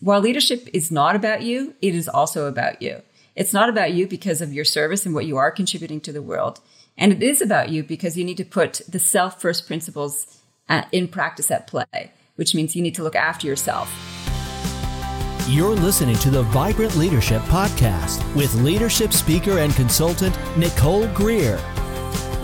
while leadership is not about you, it is also about you. It's not about you because of your service and what you are contributing to the world. And it is about you because you need to put the self first principles uh, in practice at play, which means you need to look after yourself. You're listening to the Vibrant Leadership Podcast with leadership speaker and consultant Nicole Greer.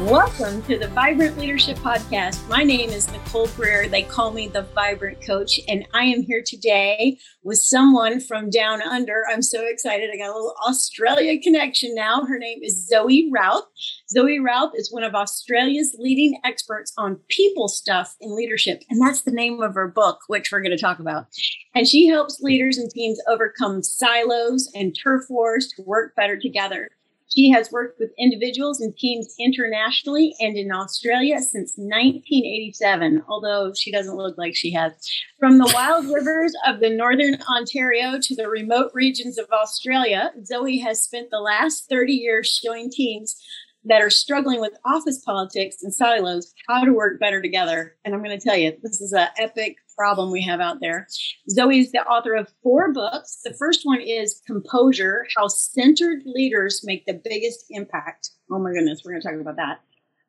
Welcome to the Vibrant Leadership Podcast. My name is Nicole Greer. They call me the Vibrant Coach, and I am here today with someone from down under. I'm so excited. I got a little Australia connection now. Her name is Zoe Routh. Zoe Routh is one of Australia's leading experts on people stuff in leadership, and that's the name of her book, which we're going to talk about. And she helps leaders and teams overcome silos and turf wars to work better together. She has worked with individuals and teams internationally and in Australia since 1987, although she doesn't look like she has. From the wild rivers of the northern Ontario to the remote regions of Australia, Zoe has spent the last 30 years showing teams that are struggling with office politics and silos how to work better together. And I'm going to tell you, this is an epic problem we have out there. Zoe is the author of four books. The first one is Composure How Centered Leaders Make the Biggest Impact. Oh my goodness, we're going to talk about that.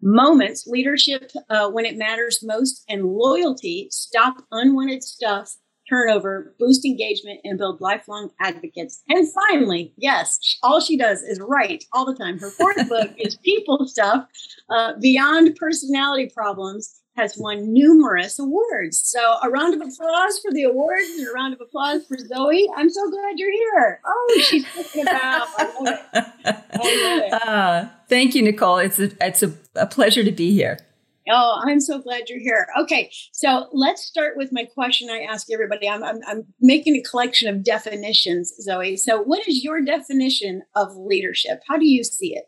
Moments, leadership uh, when it matters most, and loyalty, stop unwanted stuff turnover, boost engagement, and build lifelong advocates. And finally, yes, all she does is write all the time. Her fourth book is People Stuff uh, Beyond Personality Problems. Has won numerous awards. So, a round of applause for the awards and a round of applause for Zoe. I'm so glad you're here. Oh, she's talking about. I love it. I love it. Uh, thank you, Nicole. It's a, it's a, a pleasure to be here. Oh, I'm so glad you're here. Okay, so let's start with my question I ask everybody. I'm, I'm, I'm, making a collection of definitions, Zoe. So, what is your definition of leadership? How do you see it?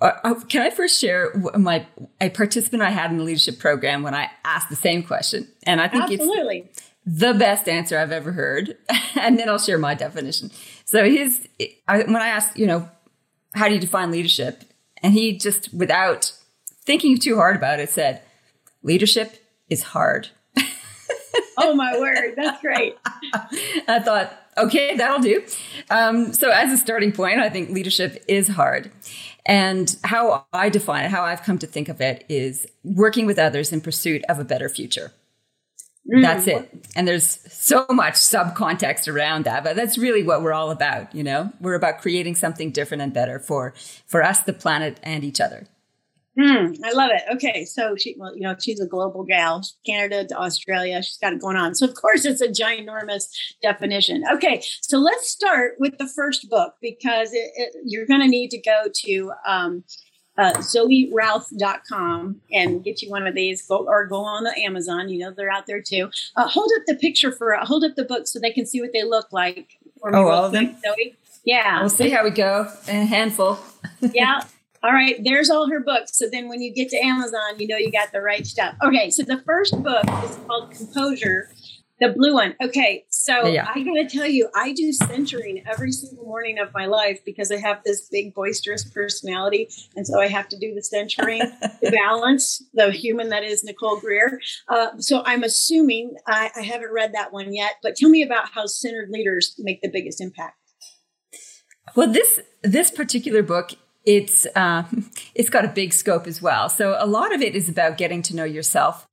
Uh, uh can I first share my a participant I had in the leadership program when I asked the same question, and I think Absolutely. it's the best answer I've ever heard. and then I'll share my definition. So his I, when I asked, you know, how do you define leadership, and he just without thinking too hard about it, said, leadership is hard. oh my word, that's great. I thought, okay, that'll do. Um, so, as a starting point, I think leadership is hard. And how I define it, how I've come to think of it, is working with others in pursuit of a better future. Mm. That's it. And there's so much subcontext around that, but that's really what we're all about, you know? We're about creating something different and better for for us, the planet, and each other. Mm, I love it. Okay, so she, well, you know, she's a global gal, Canada to Australia. She's got it going on. So of course, it's a ginormous definition. Okay, so let's start with the first book because it, it, you're going to need to go to um, uh, ZoeRouth.com and get you one of these, go, or go on the Amazon. You know they're out there too. Uh, hold up the picture for, uh, hold up the book so they can see what they look like. oh, all of them. Zoe. Yeah, we'll see how we go. A handful. yeah. All right, there's all her books. So then when you get to Amazon, you know you got the right stuff. Okay, so the first book is called Composure, the blue one. Okay, so yeah. I gotta tell you, I do centering every single morning of my life because I have this big boisterous personality, and so I have to do the centering to balance the human that is Nicole Greer. Uh, so I'm assuming I, I haven't read that one yet, but tell me about how centered leaders make the biggest impact. Well, this this particular book it's uh, it's got a big scope as well. So a lot of it is about getting to know yourself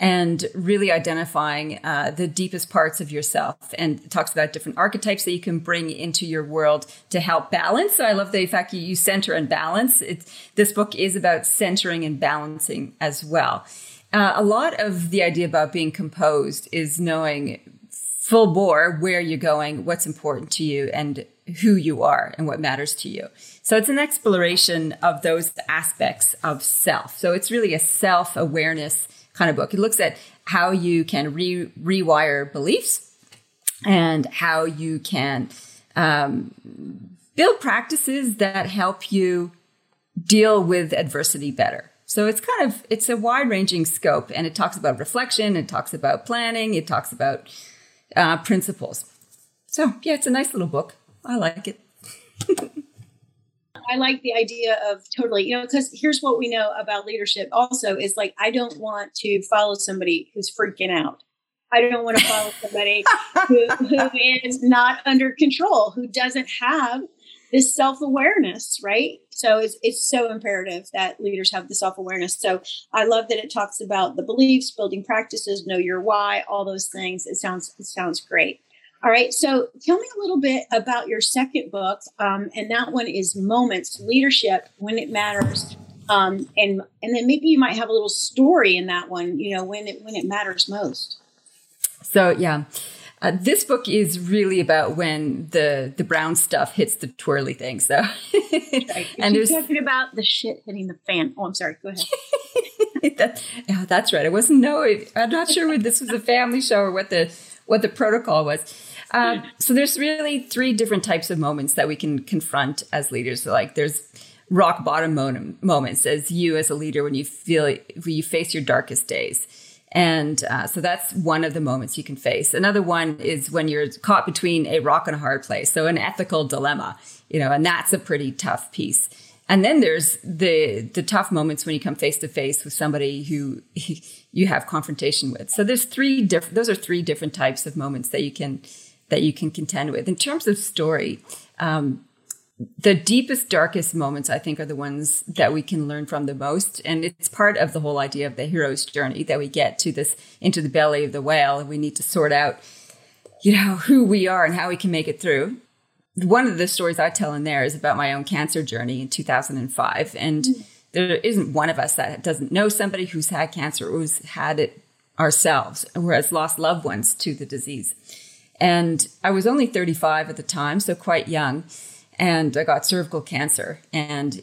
and really identifying uh, the deepest parts of yourself. And it talks about different archetypes that you can bring into your world to help balance. So I love the fact you use center and balance. It's, this book is about centering and balancing as well. Uh, a lot of the idea about being composed is knowing full bore where you're going, what's important to you, and who you are and what matters to you. So it's an exploration of those aspects of self. So it's really a self awareness kind of book. It looks at how you can re- rewire beliefs and how you can um, build practices that help you deal with adversity better. So it's kind of it's a wide ranging scope, and it talks about reflection, it talks about planning, it talks about uh, principles. So yeah, it's a nice little book. I like it. I like the idea of totally, you know, because here's what we know about leadership also is like, I don't want to follow somebody who's freaking out. I don't want to follow somebody who, who is not under control, who doesn't have this self awareness, right? So it's, it's so imperative that leaders have the self awareness. So I love that it talks about the beliefs, building practices, know your why, all those things. It sounds it sounds great. All right. So tell me a little bit about your second book, um, and that one is Moments Leadership When It Matters. Um, and and then maybe you might have a little story in that one. You know when it when it matters most. So yeah. Uh, this book is really about when the the brown stuff hits the twirly thing. So, right. and there's talking about the shit hitting the fan. Oh, I'm sorry. Go ahead. that, yeah, that's right. I wasn't know. I'm not sure whether this was a family show or what the what the protocol was. Um, so there's really three different types of moments that we can confront as leaders. So like there's rock bottom moments as you as a leader when you feel when you face your darkest days and uh, so that's one of the moments you can face. Another one is when you're caught between a rock and a hard place. So an ethical dilemma, you know, and that's a pretty tough piece. And then there's the the tough moments when you come face to face with somebody who you have confrontation with. So there's three different those are three different types of moments that you can that you can contend with. In terms of story, um, the deepest, darkest moments, I think, are the ones that we can learn from the most. And it's part of the whole idea of the hero's journey that we get to this into the belly of the whale and we need to sort out, you know, who we are and how we can make it through. One of the stories I tell in there is about my own cancer journey in 2005. And mm-hmm. there isn't one of us that doesn't know somebody who's had cancer or who's had it ourselves or has lost loved ones to the disease. And I was only 35 at the time, so quite young and I got cervical cancer. And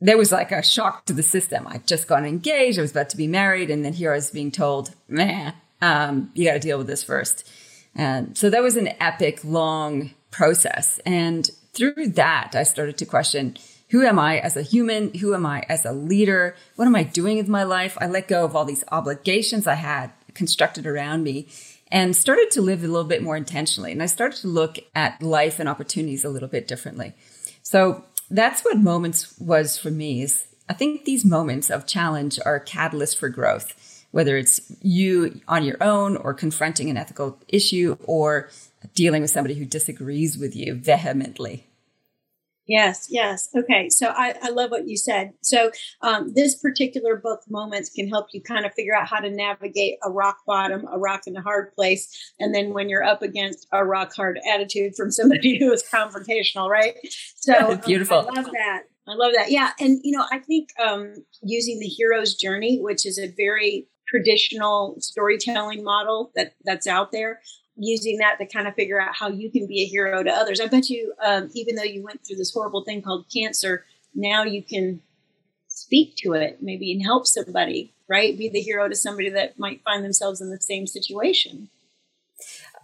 there was like a shock to the system. I'd just gotten engaged, I was about to be married, and then here I was being told, man, um, you got to deal with this first. And so that was an epic, long process. And through that, I started to question who am I as a human? Who am I as a leader? What am I doing with my life? I let go of all these obligations I had constructed around me and started to live a little bit more intentionally. And I started to look at life and opportunities a little bit differently. So that's what moments was for me is I think these moments of challenge are catalyst for growth, whether it's you on your own or confronting an ethical issue or dealing with somebody who disagrees with you vehemently. Yes, yes. Okay. So I, I love what you said. So um, this particular book, Moments, can help you kind of figure out how to navigate a rock bottom, a rock in a hard place. And then when you're up against a rock hard attitude from somebody who is confrontational, right? So beautiful. Um, I love that. I love that. Yeah. And, you know, I think um, using the hero's journey, which is a very traditional storytelling model that that's out there using that to kind of figure out how you can be a hero to others. I bet you, um, even though you went through this horrible thing called cancer, now you can speak to it maybe and help somebody, right? Be the hero to somebody that might find themselves in the same situation.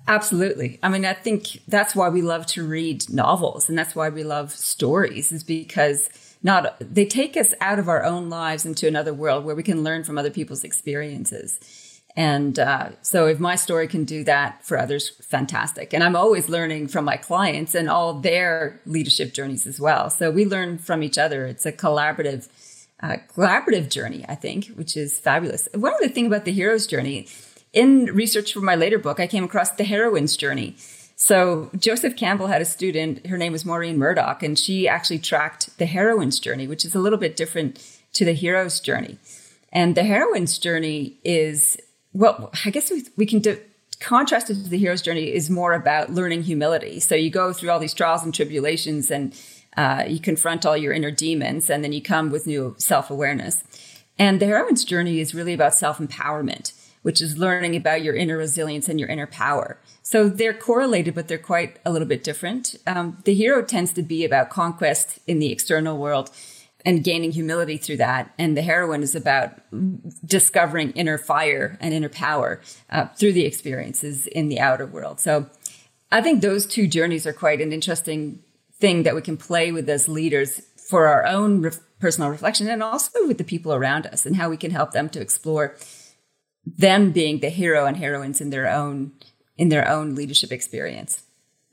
Absolutely. I mean, I think that's why we love to read novels and that's why we love stories is because not they take us out of our own lives into another world where we can learn from other people's experiences. And uh, so, if my story can do that for others, fantastic. And I'm always learning from my clients and all their leadership journeys as well. So we learn from each other. It's a collaborative, uh, collaborative journey, I think, which is fabulous. One other thing about the hero's journey, in research for my later book, I came across the heroine's journey. So Joseph Campbell had a student. Her name was Maureen Murdock, and she actually tracked the heroine's journey, which is a little bit different to the hero's journey. And the heroine's journey is well, I guess we, we can do, contrast it to the hero's journey is more about learning humility. So you go through all these trials and tribulations and uh, you confront all your inner demons and then you come with new self awareness. And the heroine's journey is really about self empowerment, which is learning about your inner resilience and your inner power. So they're correlated, but they're quite a little bit different. Um, the hero tends to be about conquest in the external world and gaining humility through that. And the heroine is about discovering inner fire and inner power uh, through the experiences in the outer world. So I think those two journeys are quite an interesting thing that we can play with as leaders for our own re- personal reflection and also with the people around us and how we can help them to explore them being the hero and heroines in their own in their own leadership experience.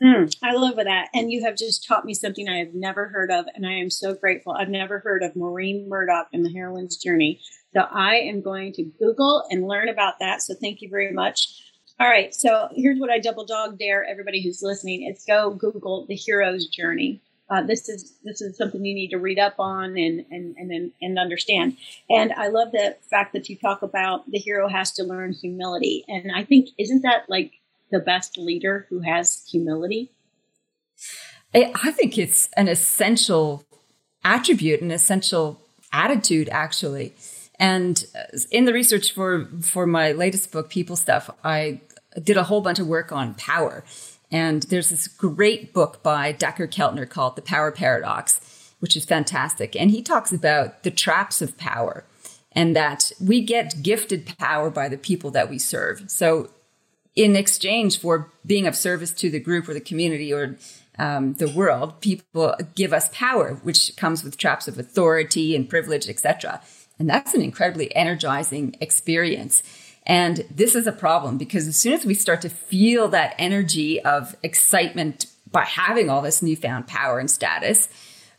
Mm, I love that. And you have just taught me something I have never heard of. And I am so grateful. I've never heard of Maureen Murdock and the heroine's journey. So I am going to Google and learn about that. So thank you very much. All right. So here's what I double dog dare everybody who's listening. It's go Google the hero's journey. Uh, this is this is something you need to read up on and and and and understand. And I love the fact that you talk about the hero has to learn humility. And I think isn't that like the best leader who has humility? I think it's an essential attribute, an essential attitude, actually. And uh, in the research for for my latest book, People Stuff, I did a whole bunch of work on power. And there's this great book by Dacher Keltner called The Power Paradox, which is fantastic. And he talks about the traps of power and that we get gifted power by the people that we serve. So, in exchange for being of service to the group or the community or um, the world, people give us power, which comes with traps of authority and privilege, etc. And that's an incredibly energizing experience. And this is a problem because as soon as we start to feel that energy of excitement by having all this newfound power and status,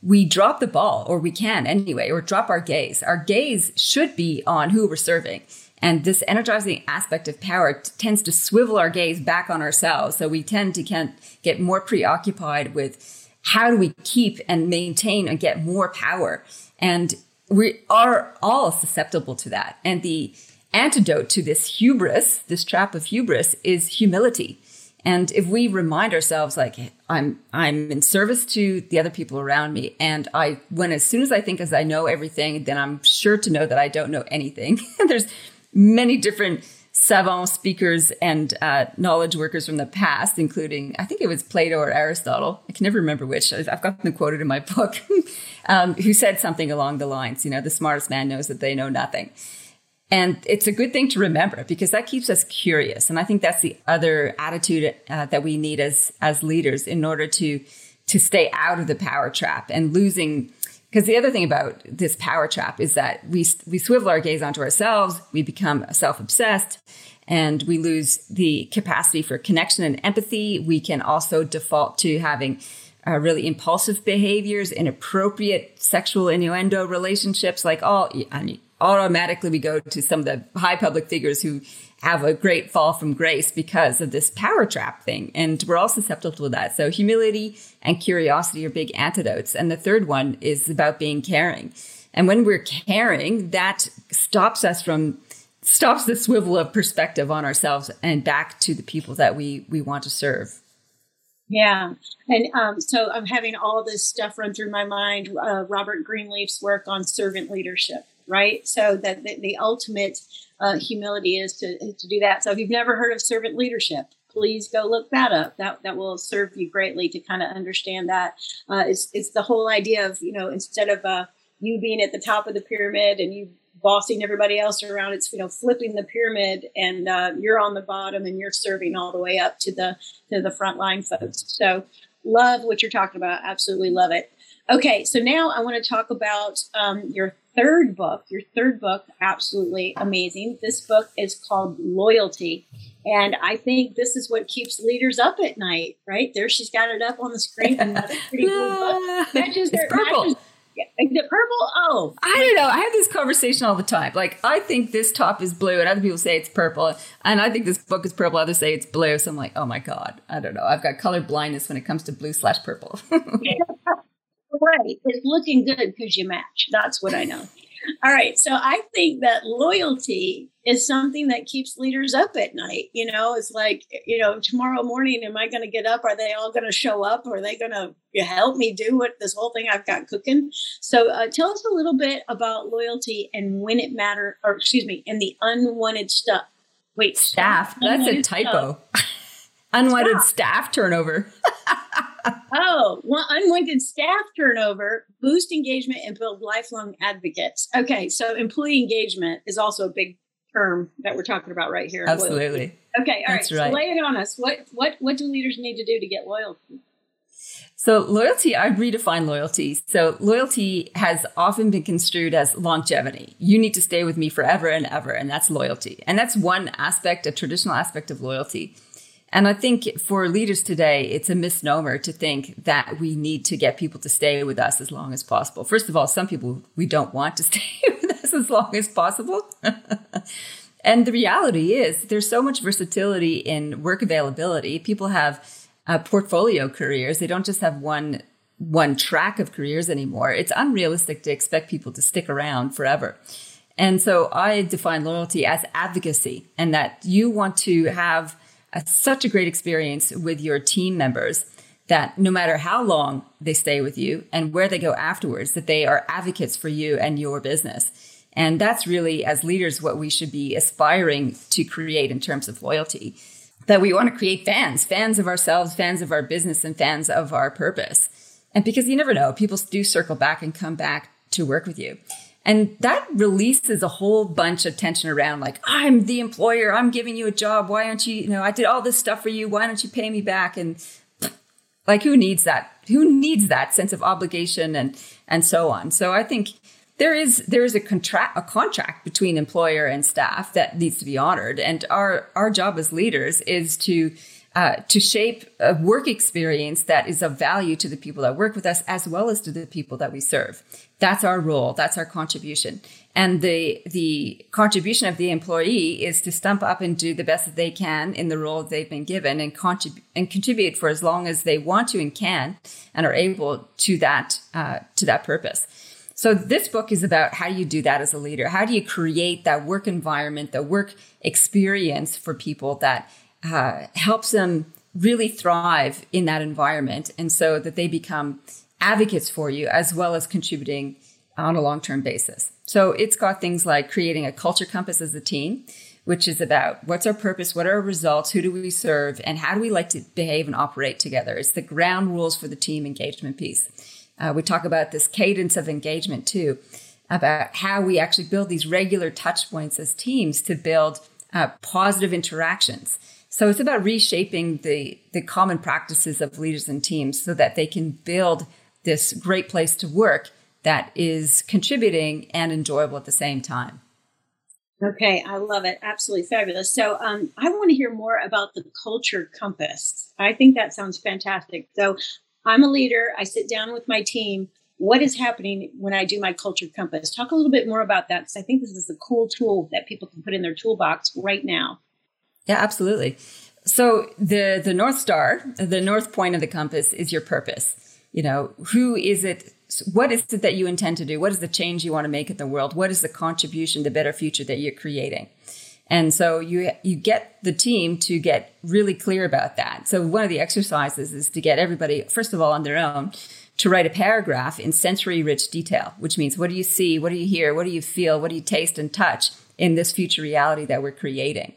we drop the ball, or we can anyway, or drop our gaze. Our gaze should be on who we're serving. And this energizing aspect of power t- tends to swivel our gaze back on ourselves. So we tend to can get more preoccupied with how do we keep and maintain and get more power. And we are all susceptible to that. And the antidote to this hubris, this trap of hubris, is humility. And if we remind ourselves, like I'm, I'm in service to the other people around me, and I, when as soon as I think as I know everything, then I'm sure to know that I don't know anything. There's many different savant speakers and uh, knowledge workers from the past, including I think it was Plato or Aristotle. I can never remember which. I've got them quoted in my book, um, who said something along the lines, you know, the smartest man knows that they know nothing. And it's a good thing to remember because that keeps us curious. And I think that's the other attitude uh, that we need as, as leaders in order to, to stay out of the power trap and losing. Because the other thing about this power trap is that we, we swivel our gaze onto ourselves, we become self obsessed, and we lose the capacity for connection and empathy. We can also default to having uh, really impulsive behaviors, inappropriate sexual innuendo relationships, like, all, I mean, automatically we go to some of the high public figures who have a great fall from grace because of this power trap thing. And we're all susceptible to that. So humility and curiosity are big antidotes. And the third one is about being caring. And when we're caring, that stops us from stops the swivel of perspective on ourselves and back to the people that we we want to serve. Yeah. And um, so I'm having all this stuff run through my mind. Uh, Robert Greenleaf's work on servant leadership right? So that the, the ultimate uh, humility is to, to do that. So if you've never heard of servant leadership, please go look that up. That that will serve you greatly to kind of understand that. Uh, it's it's the whole idea of you know instead of uh, you being at the top of the pyramid and you bossing everybody else around, it's you know flipping the pyramid and uh, you're on the bottom and you're serving all the way up to the to the front line folks. So love what you're talking about. Absolutely love it. Okay, so now I want to talk about um, your third book, your third book, absolutely amazing. This book is called Loyalty. And I think this is what keeps leaders up at night, right? There she's got it up on the screen. Another pretty blue book. Matches their, purple. Matches, the purple? Oh. I don't know. I have this conversation all the time. Like, I think this top is blue, and other people say it's purple. And I think this book is purple. Others say it's blue. So I'm like, oh my God. I don't know. I've got color blindness when it comes to blue slash purple. right. It's looking good because you match. That's what I know. All right. So I think that loyalty is something that keeps leaders up at night. You know, it's like, you know, tomorrow morning, am I going to get up? Are they all going to show up? Are they going to help me do what this whole thing I've got cooking? So uh, tell us a little bit about loyalty and when it matter, or excuse me, and the unwanted stuff. Wait, staff. That's a typo. unwanted staff turnover. oh, well, unwanted staff turnover, boost engagement, and build lifelong advocates. Okay, so employee engagement is also a big term that we're talking about right here. Absolutely. Okay, all right. right. So lay it on us. What what what do leaders need to do to get loyalty? So loyalty, I redefine loyalty. So loyalty has often been construed as longevity. You need to stay with me forever and ever, and that's loyalty. And that's one aspect, a traditional aspect of loyalty. And I think for leaders today, it's a misnomer to think that we need to get people to stay with us as long as possible. First of all, some people we don't want to stay with us as long as possible. And the reality is there's so much versatility in work availability. People have uh, portfolio careers. They don't just have one one track of careers anymore. It's unrealistic to expect people to stick around forever. And so I define loyalty as advocacy and that you want to have a, such a great experience with your team members that no matter how long they stay with you and where they go afterwards, that they are advocates for you and your business. And that's really, as leaders, what we should be aspiring to create in terms of loyalty. That we want to create fans, fans of ourselves, fans of our business, and fans of our purpose. And because you never know, people do circle back and come back to work with you. And that releases a whole bunch of tension around like, I'm the employer, I'm giving you a job. Why aren't you, you know, I did all this stuff for you. Why don't you pay me back? And like, who needs that? Who needs that sense of obligation and, and so on? So I think there is, there is a contract, a contract between employer and staff that needs to be honored. And our, our job as leaders is to, uh, to shape a work experience that is of value to the people that work with us as well as to the people that we serve. That's our role. That's our contribution. And the, the contribution of the employee is to stump up and do the best that they can in the role they've been given and contribute and contribute for as long as they want to and can and are able to that, uh, to that purpose. So this book is about how you do that as a leader. How do you create that work environment, the work experience for people that uh, helps them really thrive in that environment and so that they become advocates for you as well as contributing on a long-term basis. So it's got things like creating a culture compass as a team, which is about what's our purpose, what are our results, who do we serve, and how do we like to behave and operate together. It's the ground rules for the team engagement piece. Uh, we talk about this cadence of engagement too, about how we actually build these regular touch points as teams to build uh, positive interactions so it's about reshaping the, the common practices of leaders and teams so that they can build this great place to work that is contributing and enjoyable at the same time. Okay, I love it. Absolutely fabulous. So, um, I want to hear more about the culture compass. I think that sounds fantastic. So, I'm a leader. I sit down with my team. What is happening when I do my culture compass? Talk a little bit more about that because I think this is a cool tool that people can put in their toolbox right now. Yeah, absolutely. So the the north star, the north point of the compass is your purpose. You know, who is it what is it that you intend to do? What is the change you want to make in the world? What is the contribution, the better future that you're creating? And so you you get the team to get really clear about that. So one of the exercises is to get everybody first of all on their own to write a paragraph in sensory rich detail, which means what do you see, what do you hear, what do you feel, what do you taste and touch in this future reality that we're creating?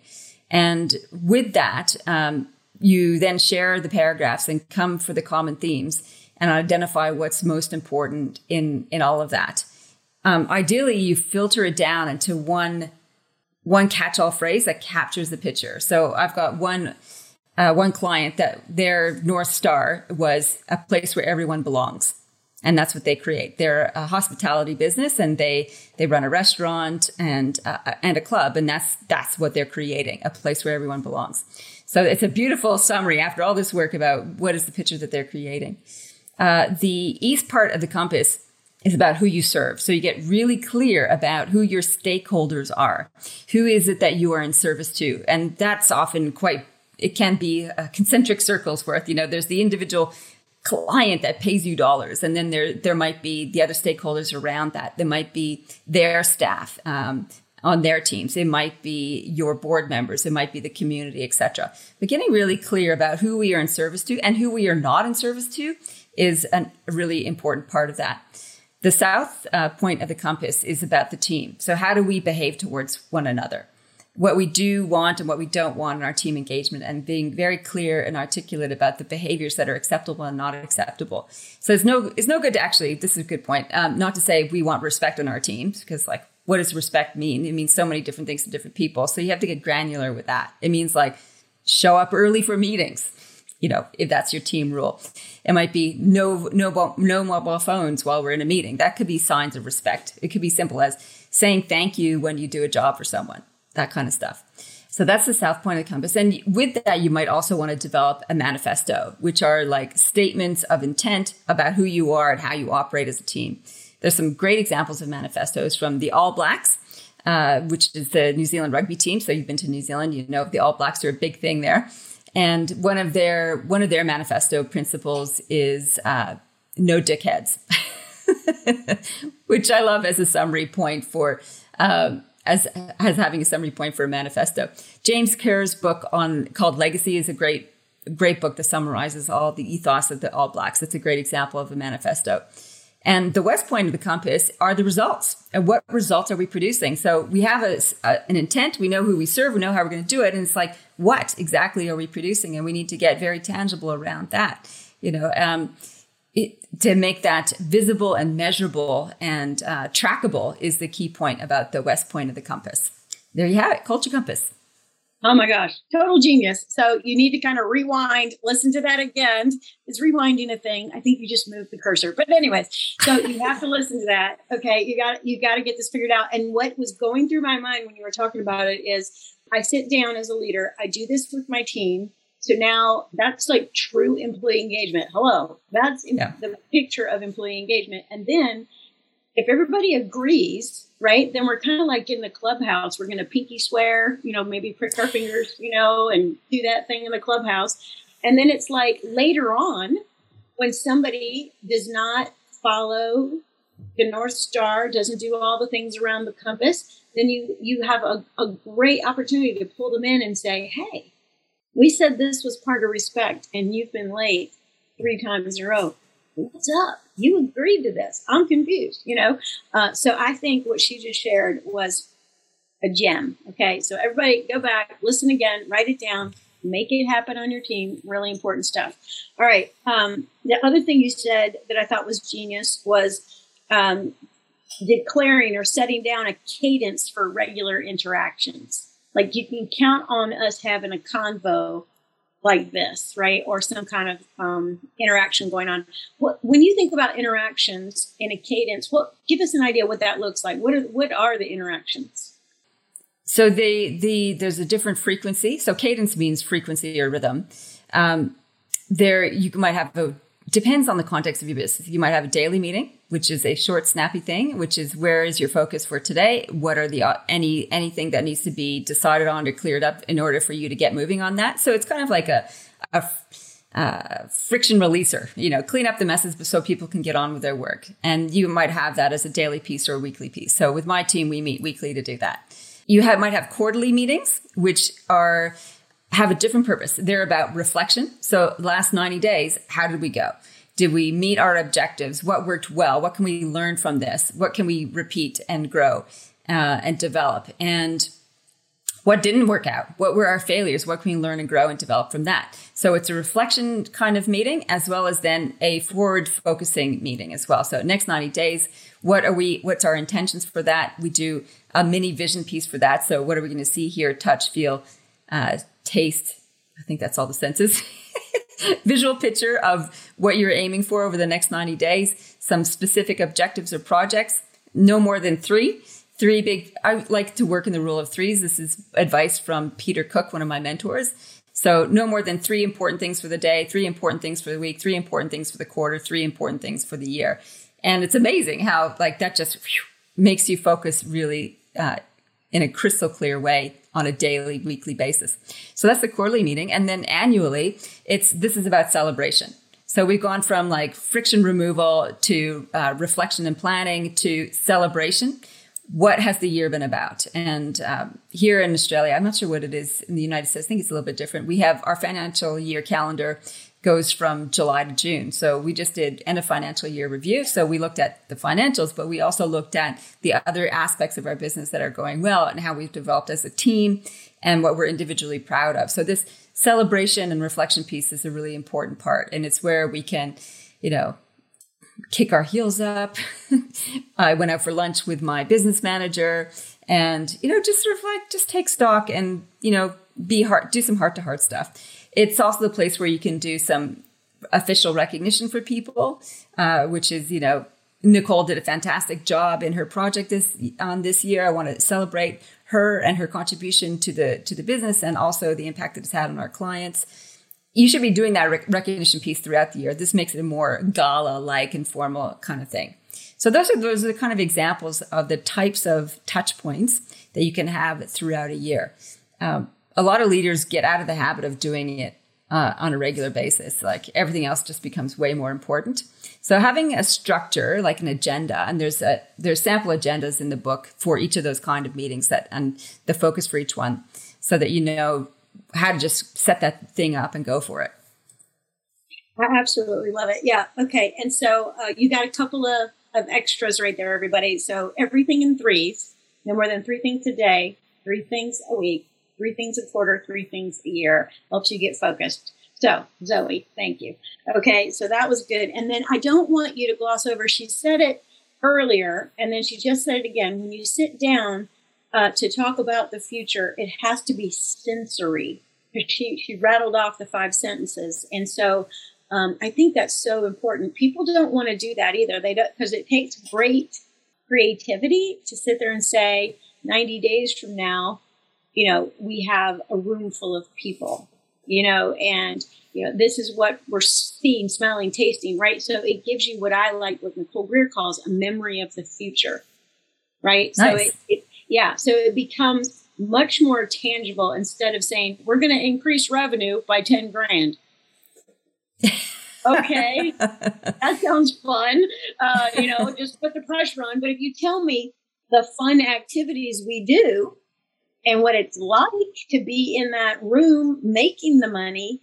And with that, um, you then share the paragraphs and come for the common themes and identify what's most important in in all of that. Um, ideally, you filter it down into one one catch-all phrase that captures the picture. So I've got one uh, one client that their north star was a place where everyone belongs and that's what they create. They're a hospitality business, and they they run a restaurant and uh, and a club, and that's that's what they're creating a place where everyone belongs. So it's a beautiful summary after all this work about what is the picture that they're creating. Uh, the east part of the compass is about who you serve. So you get really clear about who your stakeholders are. Who is it that you are in service to? And that's often quite it can be a concentric circles worth. You know, there's the individual client that pays you dollars. And then there there might be the other stakeholders around that. There might be their staff um, on their teams. It might be your board members. It might be the community etc but getting really clear about who we are in service to and who we are not in service to is a really important part of that. The south uh, point of the compass is about the team. So how do we behave towards one another what we do want and what we don't want in our team engagement and being very clear and articulate about the behaviors that are acceptable and not acceptable. So it's no, it's no good to actually, this is a good point, um, not to say we want respect on our teams because like, what does respect mean? It means so many different things to different people. So you have to get granular with that. It means like show up early for meetings. You know, if that's your team rule, it might be no, no, no mobile phones while we're in a meeting. That could be signs of respect. It could be simple as saying thank you when you do a job for someone that kind of stuff. So that's the South Point of the compass. And with that, you might also want to develop a manifesto, which are like statements of intent about who you are and how you operate as a team. There's some great examples of manifestos from the All Blacks. uh, which is the New Zealand rugby team. So you've been to New Zealand, you know the All Blacks are a big thing there. And one of their one of their manifesto principles is uh, no dickheads, which I love as a summary point for um, as as having a summary point for a manifesto. James Kerr's book on called Legacy is a great great book that summarizes all the ethos of the All Blacks. It's a great example of a manifesto. And the west point of the compass are the results. And what results are we producing? So we have a, a, an intent. We know who we serve. We know how we're going to do it. And it's like, what exactly are we producing? And we need to get very tangible around that. You know, um, it, to make that visible and measurable and uh, trackable is the key point about the west point of the compass. There you have it, culture compass. Oh my gosh, total genius. So you need to kind of rewind, listen to that again. Is rewinding a thing? I think you just moved the cursor. But anyways, so you have to listen to that. Okay, you got you got to get this figured out. And what was going through my mind when you were talking about it is I sit down as a leader, I do this with my team. So now that's like true employee engagement. Hello. That's yeah. the picture of employee engagement. And then if everybody agrees, right, then we're kind of like in the clubhouse. We're going to pinky swear, you know, maybe prick our fingers, you know, and do that thing in the clubhouse. And then it's like later on, when somebody does not follow the North Star, doesn't do all the things around the compass, then you, you have a, a great opportunity to pull them in and say, hey, we said this was part of respect and you've been late three times in a row what's up? You agreed to this. I'm confused, you know? Uh, so I think what she just shared was a gem. Okay. So everybody go back, listen again, write it down, make it happen on your team. Really important stuff. All right. Um, the other thing you said that I thought was genius was um, declaring or setting down a cadence for regular interactions. Like you can count on us having a convo like this, right? Or some kind of um, interaction going on. What, when you think about interactions in a cadence, what give us an idea what that looks like. What are what are the interactions? So the the there's a different frequency. So cadence means frequency or rhythm. Um, there you might have a depends on the context of your business. You might have a daily meeting, which is a short, snappy thing, which is where is your focus for today? What are the uh, any anything that needs to be decided on or cleared up in order for you to get moving on that? So it's kind of like a, a uh, friction releaser, you know, clean up the messes so people can get on with their work. And you might have that as a daily piece or a weekly piece. So with my team, we meet weekly to do that. You have, might have quarterly meetings, which are have a different purpose. They're about reflection. So last 90 days, how did we go? Did we meet our objectives? What worked well? What can we learn from this? What can we repeat and grow uh, and develop? And what didn't work out? What were our failures? What can we learn and grow and develop from that? So it's a reflection kind of meeting as well as then a forward focusing meeting as well. So next 90 days, what are we, what's our intentions for that? We do a mini vision piece for that. So what are we going to see, hear, touch, feel, uh, taste. I think that's all the senses. Visual picture of what you're aiming for over the next 90 days, some specific objectives or projects, no more than three. Three big, I like to work in the rule of threes. This is advice from Peter Cook, one of my mentors. So, no more than three important things for the day, three important things for the week, three important things for the quarter, three important things for the year. And it's amazing how, like, that just whew, makes you focus really uh, in a crystal clear way on a daily, weekly basis. So that's the quarterly meeting. And then annually, it's this is about celebration. So we've gone from like friction removal to uh, reflection and planning to celebration. What has the year been about? And um, here in Australia, I'm not sure what it is in the United States. I think it's a little bit different. We have our financial year calendar goes from July to June. So we just did end of financial year review. So we looked at the financials, but we also looked at the other aspects of our business that are going well and how we've developed as a team and what we're individually proud of. So this celebration and reflection piece is a really important part. And it's where we can, you know, kick our heels up. I went out for lunch with my business manager and, you know, just sort of like just take stock and, you know, be heart, do some heart to heart stuff. It's also the place where you can do some official recognition for people, uh, which is, you know, Nicole did a fantastic job in her project this on this year. I want to celebrate her and her contribution to the to the business and also the impact that it's had on our clients. You should be doing that rec- recognition piece throughout the year. This makes it a more gala like and formal kind of thing. So those are those are the kind of examples of the types of touch points that you can have throughout a year. Um, a lot of leaders get out of the habit of doing it uh, on a regular basis. Like everything else just becomes way more important. So having a structure like an agenda, and there's a there's sample agendas in the book for each of those kind of meetings that and the focus for each one, so that you know how to just set that thing up and go for it. I absolutely love it. Yeah. Okay. And so uh, you got a couple of, of extras right there, everybody. So everything in threes, no more than three things a day, three things a week, three things a quarter, three things a year helps you get focused. So, Zoe, thank you. Okay, so that was good. And then I don't want you to gloss over, she said it earlier, and then she just said it again. When you sit down uh, to talk about the future, it has to be sensory. She, she rattled off the five sentences. And so um, I think that's so important. People don't want to do that either. They don't, because it takes great creativity to sit there and say, 90 days from now, you know, we have a room full of people, you know, and, you know, this is what we're seeing, smelling, tasting, right? So it gives you what I like, what Nicole Greer calls a memory of the future, right? Nice. So it, it, yeah, so it becomes much more tangible instead of saying, we're going to increase revenue by 10 grand. okay, that sounds fun. Uh, you know, just put the pressure on. But if you tell me the fun activities we do, and what it's like to be in that room making the money,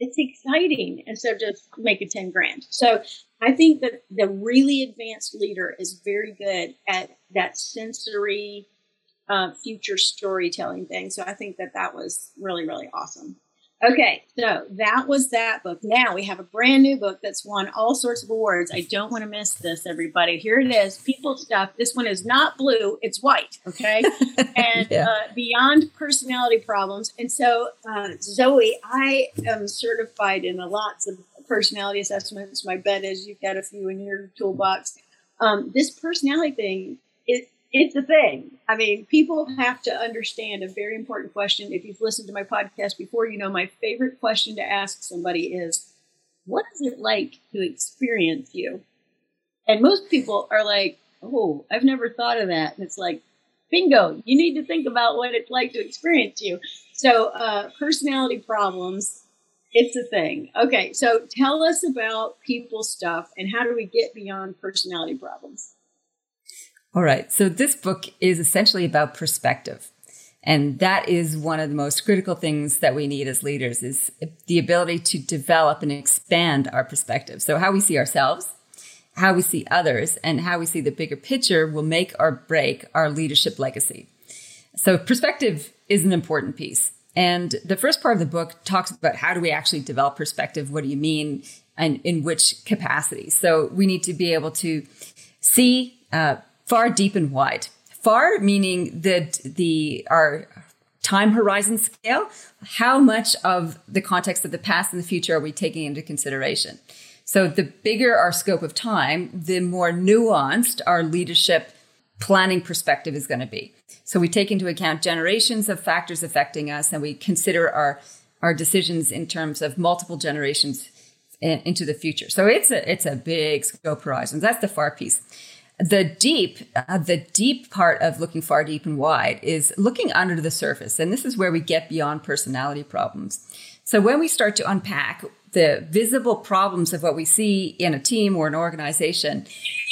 it's exciting instead of just making 10 grand. So I think that the really advanced leader is very good at that sensory uh, future storytelling thing. So I think that that was really, really awesome. Okay, so that was that book. Now we have a brand new book that's won all sorts of awards. I don't want to miss this, everybody. Here it is People Stuff. This one is not blue, it's white. Okay. and yeah. uh, Beyond Personality Problems. And so, uh, Zoe, I am certified in a lots of personality assessments. My bet is you've got a few in your toolbox. Um, this personality thing, it, it's a thing. I mean, people have to understand a very important question. If you've listened to my podcast before, you know my favorite question to ask somebody is, What is it like to experience you? And most people are like, Oh, I've never thought of that. And it's like, Bingo, you need to think about what it's like to experience you. So, uh, personality problems, it's a thing. Okay, so tell us about people stuff and how do we get beyond personality problems? All right. So this book is essentially about perspective. And that is one of the most critical things that we need as leaders is the ability to develop and expand our perspective. So how we see ourselves, how we see others, and how we see the bigger picture will make or break our leadership legacy. So perspective is an important piece. And the first part of the book talks about how do we actually develop perspective? What do you mean? And in which capacity? So we need to be able to see, uh, far, deep, and wide. Far meaning that the our time horizon scale, how much of the context of the past and the future are we taking into consideration? So the bigger our scope of time, the more nuanced our leadership planning perspective is going to be. So we take into account generations of factors affecting us and we consider our our decisions in terms of multiple generations into the future. So it's a it's a big scope horizon. That's the far piece the deep uh, the deep part of looking far deep and wide is looking under the surface. And this is where we get beyond personality problems. So when we start to unpack the visible problems of what we see in a team or an organization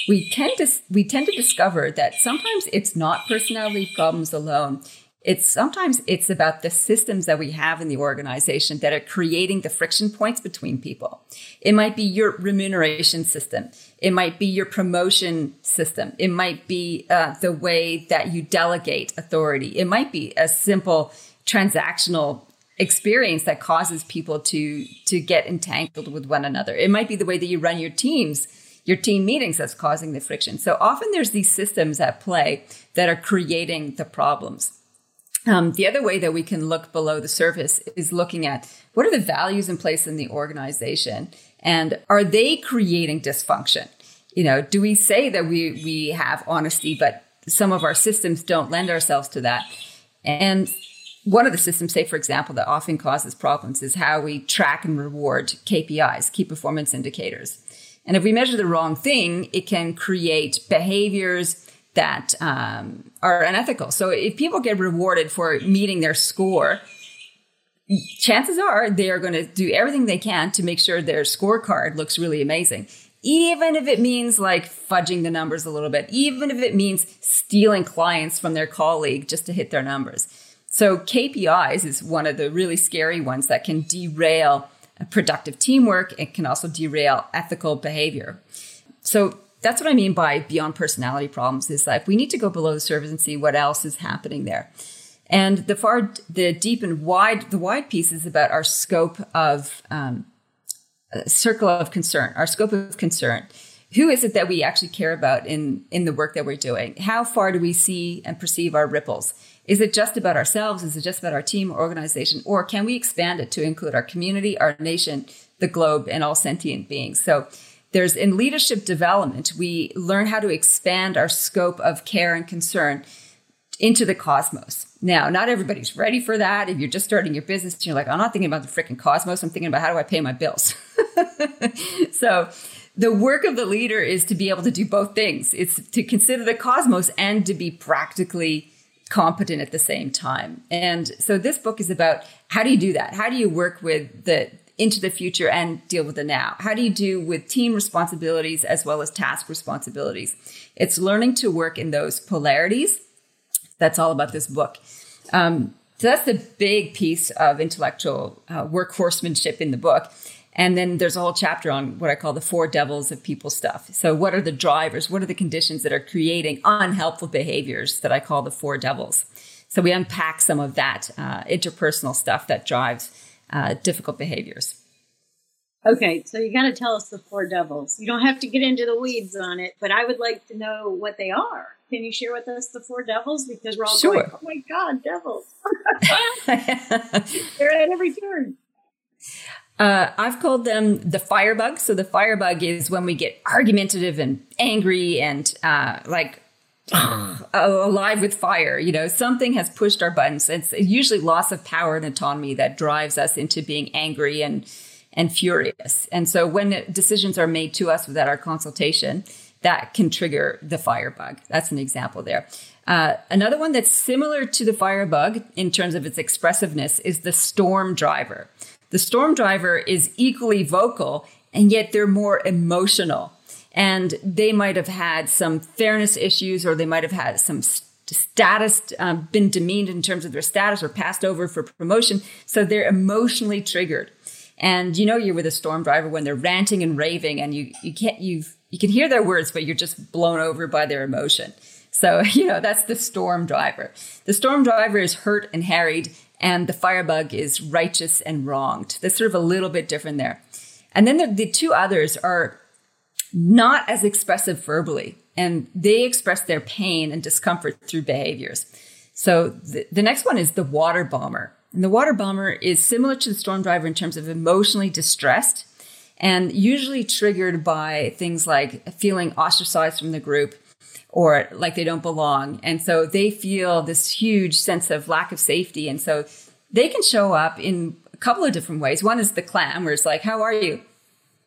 we tend to we tend to discover that sometimes it's not personality problems alone it's sometimes it's about the systems that we have in the organization that are creating the friction points between people. It might be your remuneration system. It might be your promotion system. It might be uh, the way that you delegate authority. It might be a simple transactional experience that causes people to to get entangled with one another. It might be the way that you run your teams your team meetings that's causing the friction. So often there's these systems at play that are creating the problems. Um, the other way that we can look below the surface is looking at what are the values in place in the organization and are they creating dysfunction? You know, do we say that we, we have honesty, but some of our systems don't lend ourselves to that? And one of the systems, say, for example, that often causes problems is how we track and reward KPIs, key performance indicators. And if we measure the wrong thing, it can create behaviors that um, are unethical. So if people get rewarded for meeting their score, chances are they are going to do everything they can to make sure their scorecard looks really amazing. Even if it means like fudging the numbers a little bit, even if it means stealing clients from their colleague just to hit their numbers. So KPIs is one of the really scary ones that can derail productive teamwork. It can also derail ethical behavior. So that's what I mean by beyond personality problems is like we need to go below the surface and see what else is happening there. And the far, the deep and wide, the wide piece is about our scope of um, circle of concern, our scope of concern. Who is it that we actually care about in in the work that we're doing? How far do we see and perceive our ripples? Is it just about ourselves? Is it just about our team or organization? Or can we expand it to include our community, our nation, the globe, and all sentient beings? So there's in leadership development, we learn how to expand our scope of care and concern into the cosmos. Now, not everybody's ready for that. If you're just starting your business, you're like, I'm not thinking about the freaking cosmos. I'm thinking about how do I pay my bills? so the work of the leader is to be able to do both things. It's to consider the cosmos and to be practically competent at the same time. And so this book is about how do you do that? How do you work with the into the future and deal with the now? How do you do with team responsibilities as well as task responsibilities? It's learning to work in those polarities. That's all about this book. Um, so that's the big piece of intellectual uh, workhorsemanship in the book. And then there's a whole chapter on what I call the four devils of people stuff. So, what are the drivers? What are the conditions that are creating unhelpful behaviors that I call the four devils? So, we unpack some of that uh, interpersonal stuff that drives uh, difficult behaviors. Okay, so you got to tell us the four devils. You don't have to get into the weeds on it, but I would like to know what they are. Can you share with us the four devils? Because we're all sure. going, oh my God, devils. They're at every turn. Uh, I've called them the firebug. So the firebug is when we get argumentative and angry and uh, like alive with fire. You know, something has pushed our buttons. It's usually loss of power and autonomy that drives us into being angry and and furious. And so when decisions are made to us without our consultation, that can trigger the firebug. That's an example there. Uh, another one that's similar to the firebug in terms of its expressiveness is the storm driver. The storm driver is equally vocal, and yet they're more emotional. And they might have had some fairness issues, or they might have had some status, um, been demeaned in terms of their status or passed over for promotion. So they're emotionally triggered. And you know, you're with a storm driver when they're ranting and raving, and you, you can't, you you can hear their words, but you're just blown over by their emotion. So, you know, that's the storm driver. The storm driver is hurt and harried and the firebug is righteous and wronged. That's sort of a little bit different there. And then the, the two others are not as expressive verbally, and they express their pain and discomfort through behaviors. So the, the next one is the water bomber. And the water bomber is similar to the storm driver in terms of emotionally distressed and usually triggered by things like feeling ostracized from the group, or like they don't belong. And so they feel this huge sense of lack of safety. And so they can show up in a couple of different ways. One is the clam, where it's like, How are you?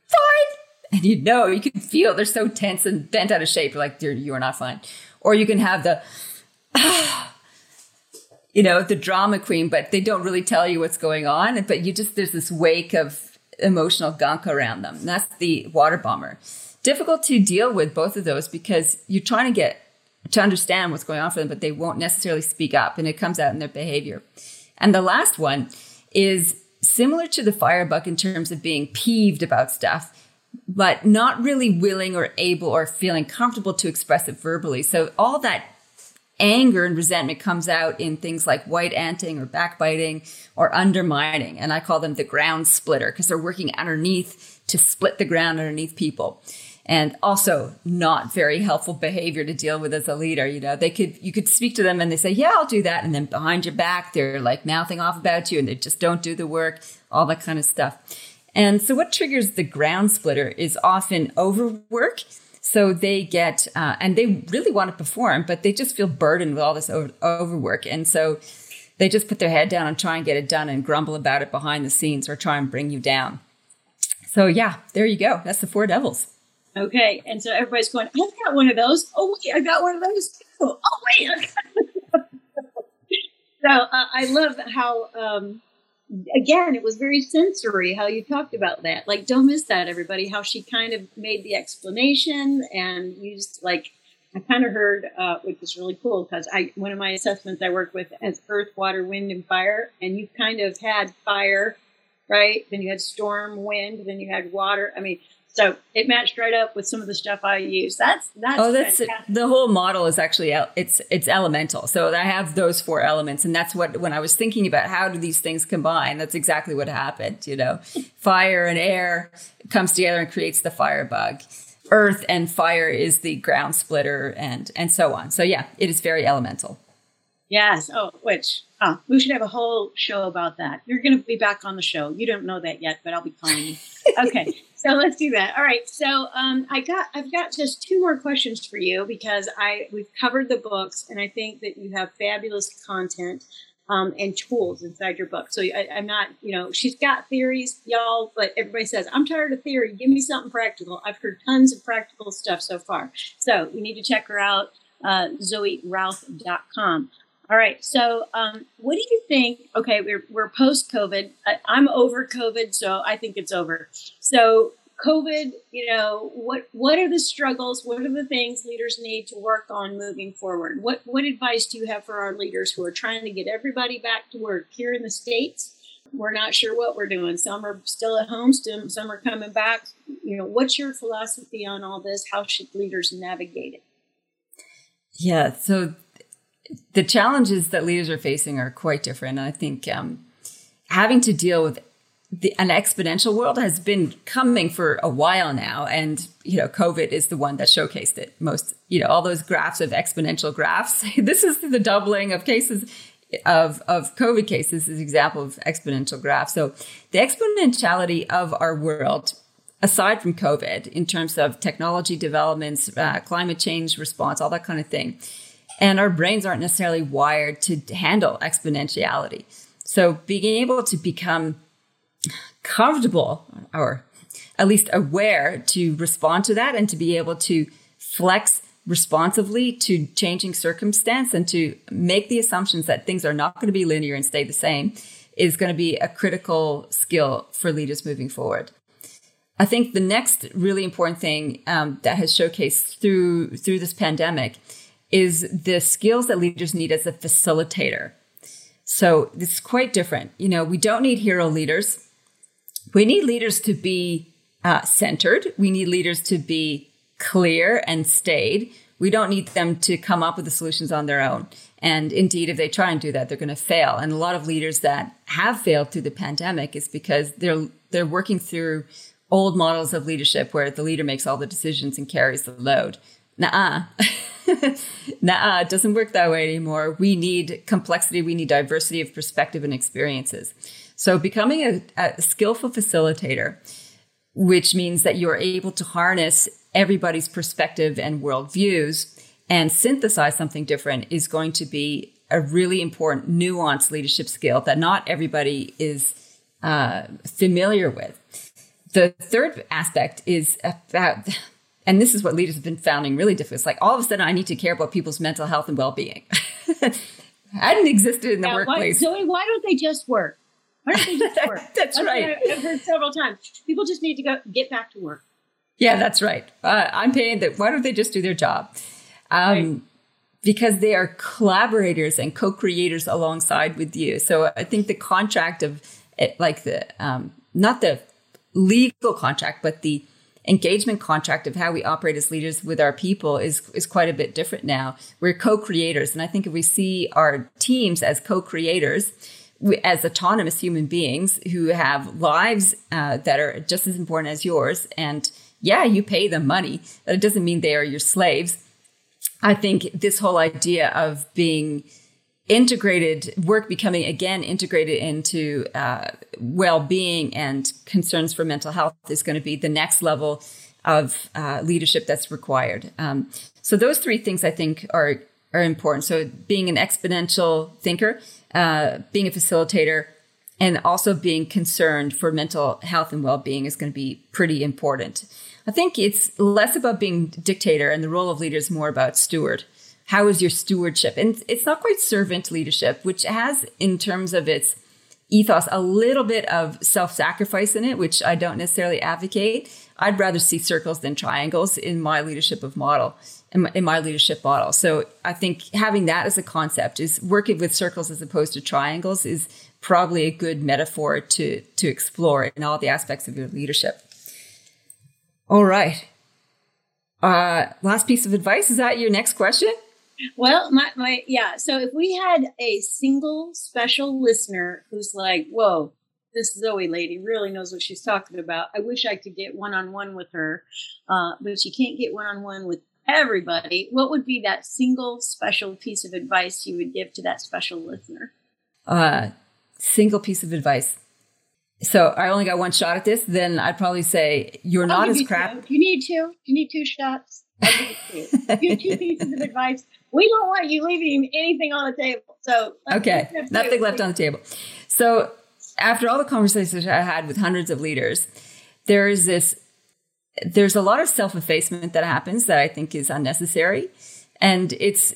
Fine. And you know, you can feel they're so tense and bent out of shape. You're like, you are not fine. Or you can have the, you know, the drama queen, but they don't really tell you what's going on. But you just, there's this wake of emotional gunk around them. And that's the water bomber difficult to deal with both of those because you're trying to get to understand what's going on for them, but they won't necessarily speak up and it comes out in their behavior. And the last one is similar to the firebug in terms of being peeved about stuff, but not really willing or able or feeling comfortable to express it verbally. So all that anger and resentment comes out in things like white anting or backbiting or undermining. And I call them the ground splitter because they're working underneath to split the ground underneath people and also not very helpful behavior to deal with as a leader. You know, they could, you could speak to them and they say, yeah, I'll do that. And then behind your back, they're like mouthing off about you and they just don't do the work, all that kind of stuff. And so what triggers the ground splitter is often overwork. So they get, uh, and they really want to perform, but they just feel burdened with all this over- overwork. And so they just put their head down and try and get it done and grumble about it behind the scenes or try and bring you down. So yeah, there you go. That's the four devils. Okay, and so everybody's going, I've got one of those. Oh, wait, I got one of those too. Oh, wait. so uh, I love how, um, again, it was very sensory how you talked about that. Like, don't miss that, everybody, how she kind of made the explanation and used, like, I kind of heard, uh, which is really cool because I one of my assessments I work with as earth, water, wind, and fire, and you kind of had fire, right? Then you had storm, wind, then you had water. I mean, so it matched right up with some of the stuff I use. That's that's oh, that's fantastic. the whole model is actually it's it's elemental. So I have those four elements, and that's what when I was thinking about how do these things combine, that's exactly what happened. You know, fire and air comes together and creates the firebug earth and fire is the ground splitter and and so on. So yeah, it is very elemental. Yes. Oh, which oh, we should have a whole show about that. You're going to be back on the show. You don't know that yet, but I'll be calling you. Okay, so let's do that. All right. So um, I got I've got just two more questions for you because I we've covered the books and I think that you have fabulous content um, and tools inside your book. So I, am not, you know, she's got theories, y'all, but everybody says, I'm tired of theory. Give me something practical. I've heard tons of practical stuff so far. So you need to check her out, uh, zoerouth.com. All right. So, um, what do you think? Okay, we're, we're post COVID. I'm over COVID, so I think it's over. So, COVID, you know, what what are the struggles? What are the things leaders need to work on moving forward? What what advice do you have for our leaders who are trying to get everybody back to work here in the states? We're not sure what we're doing. Some are still at home, some some are coming back. You know, what's your philosophy on all this? How should leaders navigate it? Yeah, so the challenges that leaders are facing are quite different. I think um, having to deal with the, an exponential world has been coming for a while now. And, you know, COVID is the one that showcased it most, you know, all those graphs of exponential graphs. this is the doubling of cases of, of COVID cases is an example of exponential graph. So the exponentiality of our world, aside from COVID, in terms of technology developments, uh, climate change response, all that kind of thing. And our brains aren't necessarily wired to handle exponentiality. So being able to become comfortable or at least aware to respond to that and to be able to flex responsively to changing circumstance and to make the assumptions that things are not going to be linear and stay the same is going to be a critical skill for leaders moving forward. I think the next really important thing um, that has showcased through through this pandemic is the skills that leaders need as a facilitator. So it's quite different. You know, we don't need hero leaders we need leaders to be uh, centered. We need leaders to be clear and staid. We don't need them to come up with the solutions on their own. And indeed, if they try and do that, they're going to fail. And a lot of leaders that have failed through the pandemic is because they're they're working through old models of leadership where the leader makes all the decisions and carries the load. Nah, nah, it doesn't work that way anymore. We need complexity. We need diversity of perspective and experiences. So becoming a, a skillful facilitator, which means that you're able to harness everybody's perspective and worldviews and synthesize something different is going to be a really important nuanced leadership skill that not everybody is uh, familiar with. The third aspect is about, and this is what leaders have been finding really difficult. It's like all of a sudden I need to care about people's mental health and well-being. hadn't existed in the workplace. Why, Zoe, why don't they just work? Why don't they just work? that's, that's right. I've heard several times. People just need to go get back to work. Yeah, that's right. Uh, I'm paying that. Why don't they just do their job? Um, right. Because they are collaborators and co-creators alongside with you. So I think the contract of it, like the um, not the legal contract, but the engagement contract of how we operate as leaders with our people is is quite a bit different now. We're co-creators, and I think if we see our teams as co-creators, as autonomous human beings who have lives uh, that are just as important as yours. And yeah, you pay them money, but it doesn't mean they are your slaves. I think this whole idea of being integrated, work becoming again integrated into uh, well being and concerns for mental health is going to be the next level of uh, leadership that's required. Um, so, those three things I think are are important. So being an exponential thinker, uh, being a facilitator, and also being concerned for mental health and well-being is going to be pretty important. I think it's less about being dictator and the role of leader is more about steward. How is your stewardship? And it's not quite servant leadership, which has in terms of its ethos a little bit of self-sacrifice in it, which I don't necessarily advocate. I'd rather see circles than triangles in my leadership of model in my leadership model. So I think having that as a concept is working with circles as opposed to triangles is probably a good metaphor to to explore in all the aspects of your leadership. All right. Uh, last piece of advice is that your next question? Well, my, my yeah. So if we had a single special listener who's like, "Whoa, this Zoe lady really knows what she's talking about," I wish I could get one on one with her, uh, but you can't get one on one with everybody. What would be that single special piece of advice you would give to that special listener? Uh, single piece of advice. So I only got one shot at this. Then I'd probably say you're I'll not as crap. Two. Do you need two? You need two shots? You two. two pieces of advice. We don't want you leaving anything on the table. So okay, nothing left on the table. So after all the conversations I had with hundreds of leaders, there is this. There's a lot of self effacement that happens that I think is unnecessary, and it's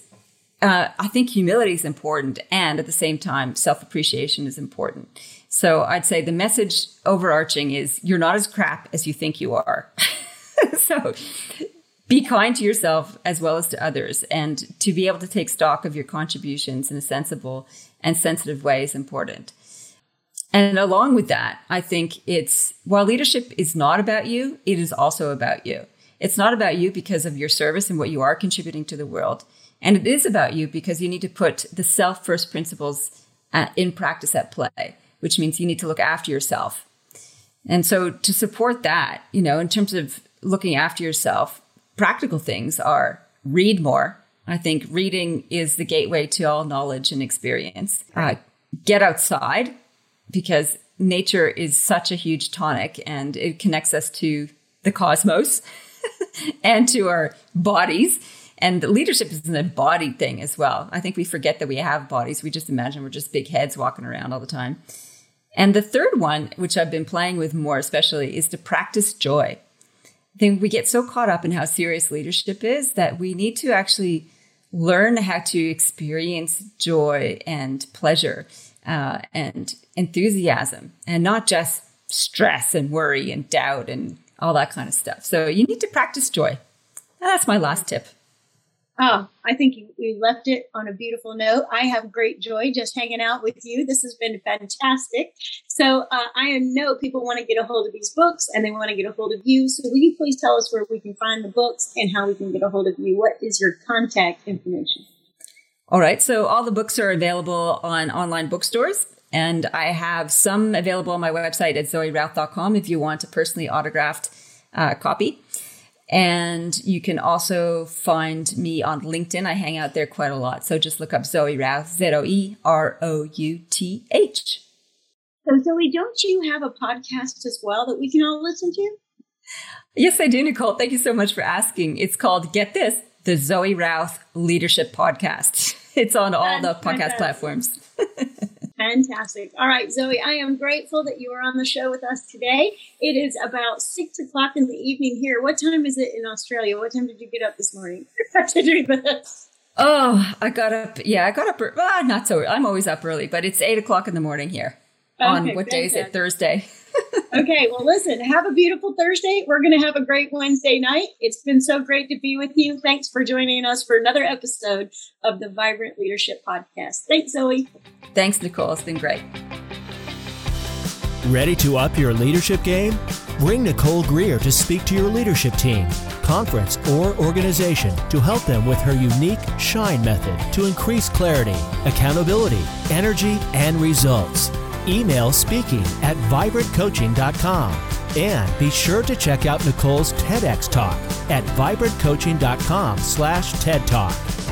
uh, I think humility is important, and at the same time, self appreciation is important. So I'd say the message overarching is you're not as crap as you think you are. so be kind to yourself as well as to others, and to be able to take stock of your contributions in a sensible and sensitive way is important. And along with that, I think it's while leadership is not about you, it is also about you. It's not about you because of your service and what you are contributing to the world. And it is about you because you need to put the self first principles uh, in practice at play, which means you need to look after yourself. And so to support that, you know, in terms of looking after yourself, practical things are read more. I think reading is the gateway to all knowledge and experience. Uh, get outside because nature is such a huge tonic and it connects us to the cosmos and to our bodies and leadership is an embodied thing as well. I think we forget that we have bodies. We just imagine we're just big heads walking around all the time. And the third one, which I've been playing with more especially, is to practice joy. I think we get so caught up in how serious leadership is that we need to actually learn how to experience joy and pleasure uh, and enthusiasm and not just stress and worry and doubt and all that kind of stuff. So you need to practice joy. That's my last tip. Oh, I think we left it on a beautiful note. I have great joy just hanging out with you. This has been fantastic. So uh, I know people want to get a hold of these books and they want to get a hold of you. So will you please tell us where we can find the books and how we can get a hold of you? What is your contact information? All right. So all the books are available on online bookstores. And I have some available on my website at zoerouth.com if you want a personally autographed uh, copy. And you can also find me on LinkedIn. I hang out there quite a lot. So just look up Zoe Routh, Z O E R O U T H. So, Zoe, don't you have a podcast as well that we can all listen to? Yes, I do, Nicole. Thank you so much for asking. It's called Get This, the Zoe Routh Leadership Podcast. It's on all That's the podcast platforms. Fantastic. All right, Zoe, I am grateful that you are on the show with us today. It is about six o'clock in the evening here. What time is it in Australia? What time did you get up this morning to do this? Oh, I got up. Yeah, I got up. Well, not so. I'm always up early, but it's eight o'clock in the morning here. Okay, on what fantastic. day is it? Thursday. Okay, well, listen, have a beautiful Thursday. We're going to have a great Wednesday night. It's been so great to be with you. Thanks for joining us for another episode of the Vibrant Leadership Podcast. Thanks, Zoe. Thanks, Nicole. It's been great. Ready to up your leadership game? Bring Nicole Greer to speak to your leadership team, conference, or organization to help them with her unique SHINE method to increase clarity, accountability, energy, and results. Email speaking at vibrantcoaching.com. And be sure to check out Nicole's TEDx talk at vibrantcoaching.com slash TED Talk.